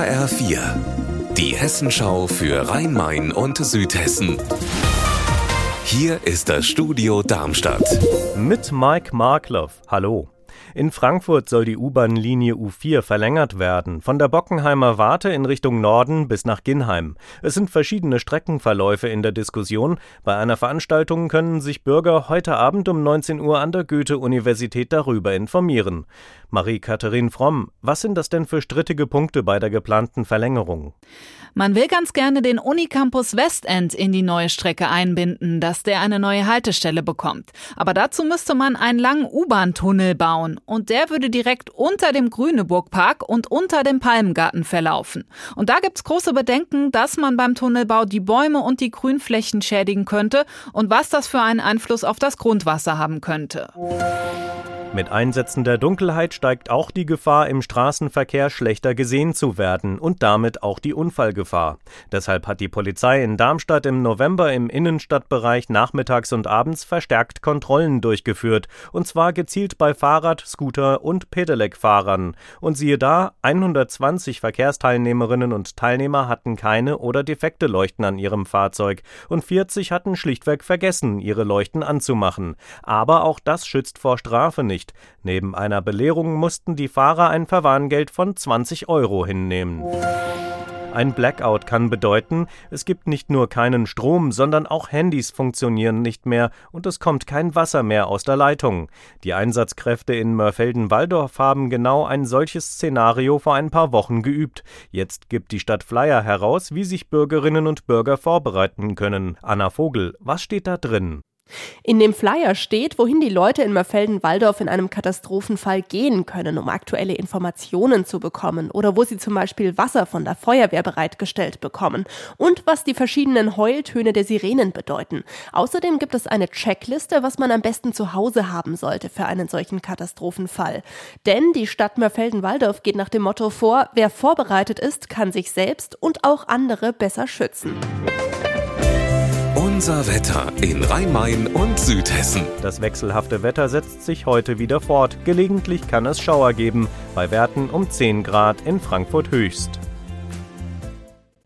HR4, die Hessenschau für Rhein-Main und Südhessen. Hier ist das Studio Darmstadt. Mit Mike Markloff. Hallo. In Frankfurt soll die U-Bahn-Linie U4 verlängert werden, von der Bockenheimer Warte in Richtung Norden bis nach Ginnheim. Es sind verschiedene Streckenverläufe in der Diskussion. Bei einer Veranstaltung können sich Bürger heute Abend um 19 Uhr an der Goethe-Universität darüber informieren. Marie-Katharin Fromm, was sind das denn für strittige Punkte bei der geplanten Verlängerung? Man will ganz gerne den Unicampus Westend in die neue Strecke einbinden, dass der eine neue Haltestelle bekommt. Aber dazu müsste man einen langen U-Bahn-Tunnel bauen und der würde direkt unter dem Grüneburg-Park und unter dem Palmgarten verlaufen. Und da gibt's große Bedenken, dass man beim Tunnelbau die Bäume und die Grünflächen schädigen könnte und was das für einen Einfluss auf das Grundwasser haben könnte. Mit Einsätzen der Dunkelheit steigt auch die Gefahr, im Straßenverkehr schlechter gesehen zu werden und damit auch die Unfallgefahr. Deshalb hat die Polizei in Darmstadt im November im Innenstadtbereich nachmittags und abends verstärkt Kontrollen durchgeführt, und zwar gezielt bei Fahrrad-, Scooter- und Pedelec-Fahrern. Und siehe da, 120 Verkehrsteilnehmerinnen und Teilnehmer hatten keine oder defekte Leuchten an ihrem Fahrzeug und 40 hatten schlichtweg vergessen, ihre Leuchten anzumachen. Aber auch das schützt vor Strafe nicht nicht. Neben einer Belehrung mussten die Fahrer ein Verwarngeld von 20 Euro hinnehmen. Ein Blackout kann bedeuten, es gibt nicht nur keinen Strom, sondern auch Handys funktionieren nicht mehr und es kommt kein Wasser mehr aus der Leitung. Die Einsatzkräfte in Mörfelden-Walldorf haben genau ein solches Szenario vor ein paar Wochen geübt. Jetzt gibt die Stadt Flyer heraus, wie sich Bürgerinnen und Bürger vorbereiten können. Anna Vogel, was steht da drin? In dem Flyer steht, wohin die Leute in Mörfelden-Walldorf in einem Katastrophenfall gehen können, um aktuelle Informationen zu bekommen oder wo sie zum Beispiel Wasser von der Feuerwehr bereitgestellt bekommen und was die verschiedenen Heultöne der Sirenen bedeuten. Außerdem gibt es eine Checkliste, was man am besten zu Hause haben sollte für einen solchen Katastrophenfall. Denn die Stadt Mörfelden-Walldorf geht nach dem Motto vor, wer vorbereitet ist, kann sich selbst und auch andere besser schützen. Unser Wetter in Rhein-Main und Südhessen. Das wechselhafte Wetter setzt sich heute wieder fort. Gelegentlich kann es Schauer geben, bei Werten um 10 Grad in Frankfurt höchst.